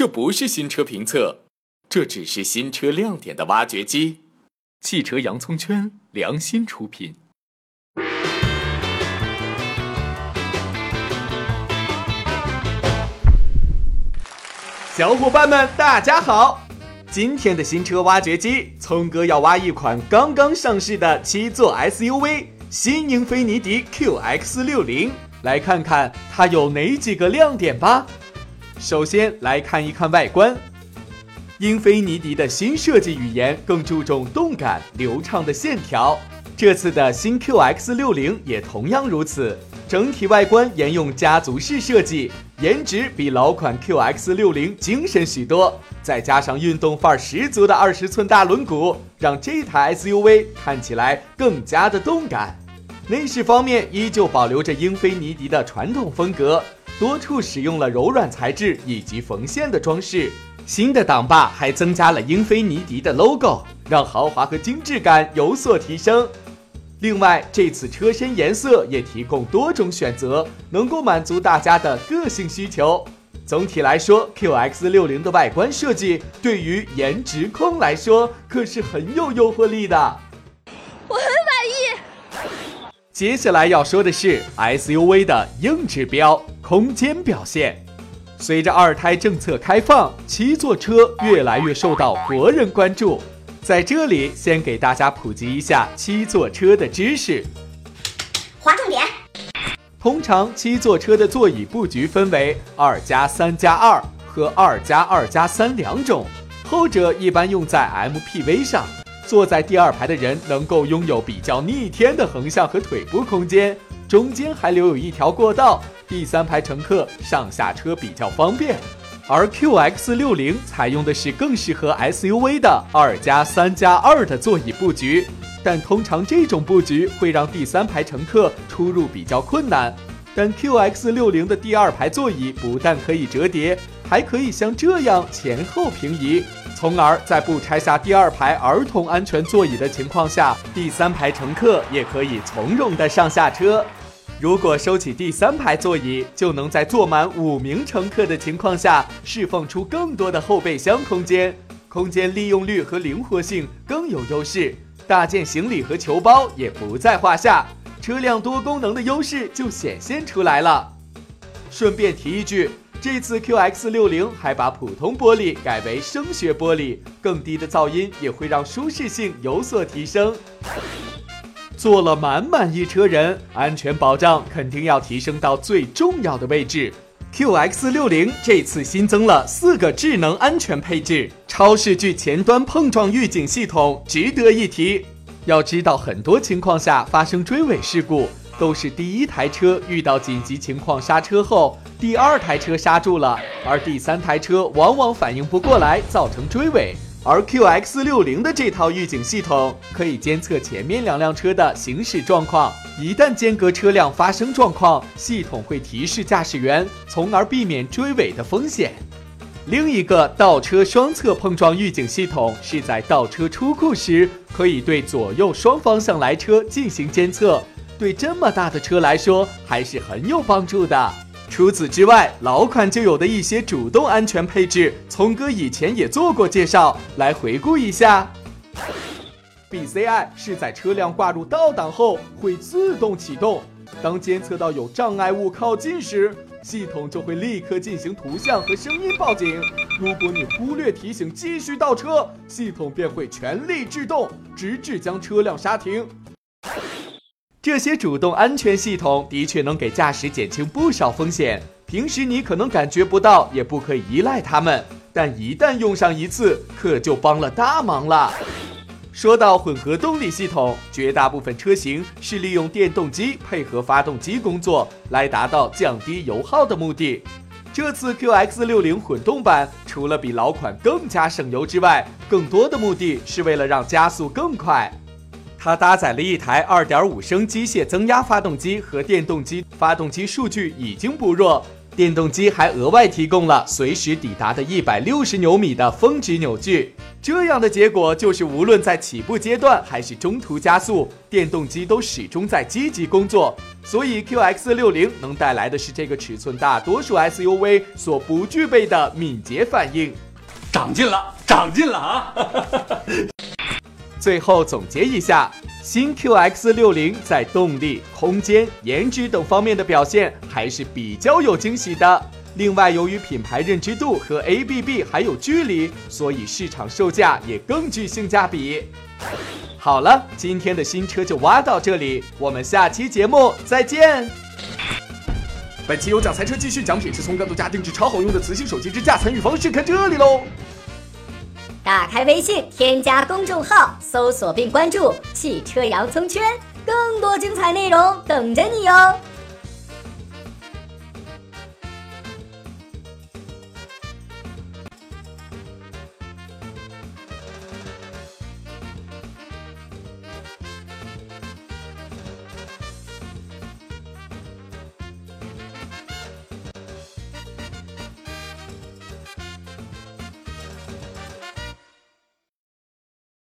这不是新车评测，这只是新车亮点的挖掘机。汽车洋葱圈良心出品。小伙伴们，大家好！今天的新车挖掘机，聪哥要挖一款刚刚上市的七座 SUV—— 新英菲尼迪 QX60，来看看它有哪几个亮点吧。首先来看一看外观，英菲尼迪的新设计语言更注重动感、流畅的线条。这次的新 QX60 也同样如此，整体外观沿用家族式设计，颜值比老款 QX60 精神许多。再加上运动范儿十足的二十寸大轮毂，让这台 SUV 看起来更加的动感。内饰方面依旧保留着英菲尼迪的传统风格，多处使用了柔软材质以及缝线的装饰。新的挡把还增加了英菲尼迪的 logo，让豪华和精致感有所提升。另外，这次车身颜色也提供多种选择，能够满足大家的个性需求。总体来说，QX60 的外观设计对于颜值控来说可是很有诱惑力的。我很。接下来要说的是 SUV 的硬指标——空间表现。随着二胎政策开放，七座车越来越受到国人关注。在这里，先给大家普及一下七座车的知识。划重点。通常七座车的座椅布局分为二加三加二和二加二加三两种，后者一般用在 MPV 上。坐在第二排的人能够拥有比较逆天的横向和腿部空间，中间还留有一条过道，第三排乘客上下车比较方便。而 QX60 采用的是更适合 SUV 的二加三加二的座椅布局，但通常这种布局会让第三排乘客出入比较困难。但 QX60 的第二排座椅不但可以折叠，还可以像这样前后平移，从而在不拆下第二排儿童安全座椅的情况下，第三排乘客也可以从容的上下车。如果收起第三排座椅，就能在坐满五名乘客的情况下，释放出更多的后备箱空间，空间利用率和灵活性更有优势，大件行李和球包也不在话下，车辆多功能的优势就显现出来了。顺便提一句，这次 QX60 还把普通玻璃改为声学玻璃，更低的噪音也会让舒适性有所提升。坐了满满一车人，安全保障肯定要提升到最重要的位置。QX60 这次新增了四个智能安全配置，超视距前端碰撞预警系统值得一提。要知道，很多情况下发生追尾事故，都是第一台车遇到紧急情况刹车后，第二台车刹住了，而第三台车往往反应不过来，造成追尾。而 QX60 的这套预警系统可以监测前面两辆车的行驶状况，一旦间隔车辆发生状况，系统会提示驾驶员，从而避免追尾的风险。另一个倒车双侧碰撞预警系统是在倒车出库时，可以对左右双方向来车进行监测，对这么大的车来说还是很有帮助的。除此之外，老款就有的一些主动安全配置，聪哥以前也做过介绍，来回顾一下。BCI 是在车辆挂入倒档后会自动启动，当监测到有障碍物靠近时，系统就会立刻进行图像和声音报警。如果你忽略提醒继续倒车，系统便会全力制动，直至将车辆刹停。这些主动安全系统的确能给驾驶减轻不少风险，平时你可能感觉不到，也不可以依赖它们，但一旦用上一次，可就帮了大忙了。说到混合动力系统，绝大部分车型是利用电动机配合发动机工作，来达到降低油耗的目的。这次 QX60 混动版除了比老款更加省油之外，更多的目的是为了让加速更快。它搭载了一台2.5升机械增压发动机和电动机，发动机数据已经不弱，电动机还额外提供了随时抵达的一百六十牛米的峰值扭矩。这样的结果就是，无论在起步阶段还是中途加速，电动机都始终在积极工作。所以 QX 六零能带来的是这个尺寸大多数 SUV 所不具备的敏捷反应。长进了，长进了啊！最后总结一下，新 QX 六零在动力、空间、颜值等方面的表现还是比较有惊喜的。另外，由于品牌认知度和 ABB 还有距离，所以市场售价也更具性价比。好了，今天的新车就挖到这里，我们下期节目再见。本期有奖赛车继续，奖品是从高独家定制超好用的磁性手机支架，参与方式看这里喽。打开微信，添加公众号，搜索并关注“汽车洋葱圈”，更多精彩内容等着你哟。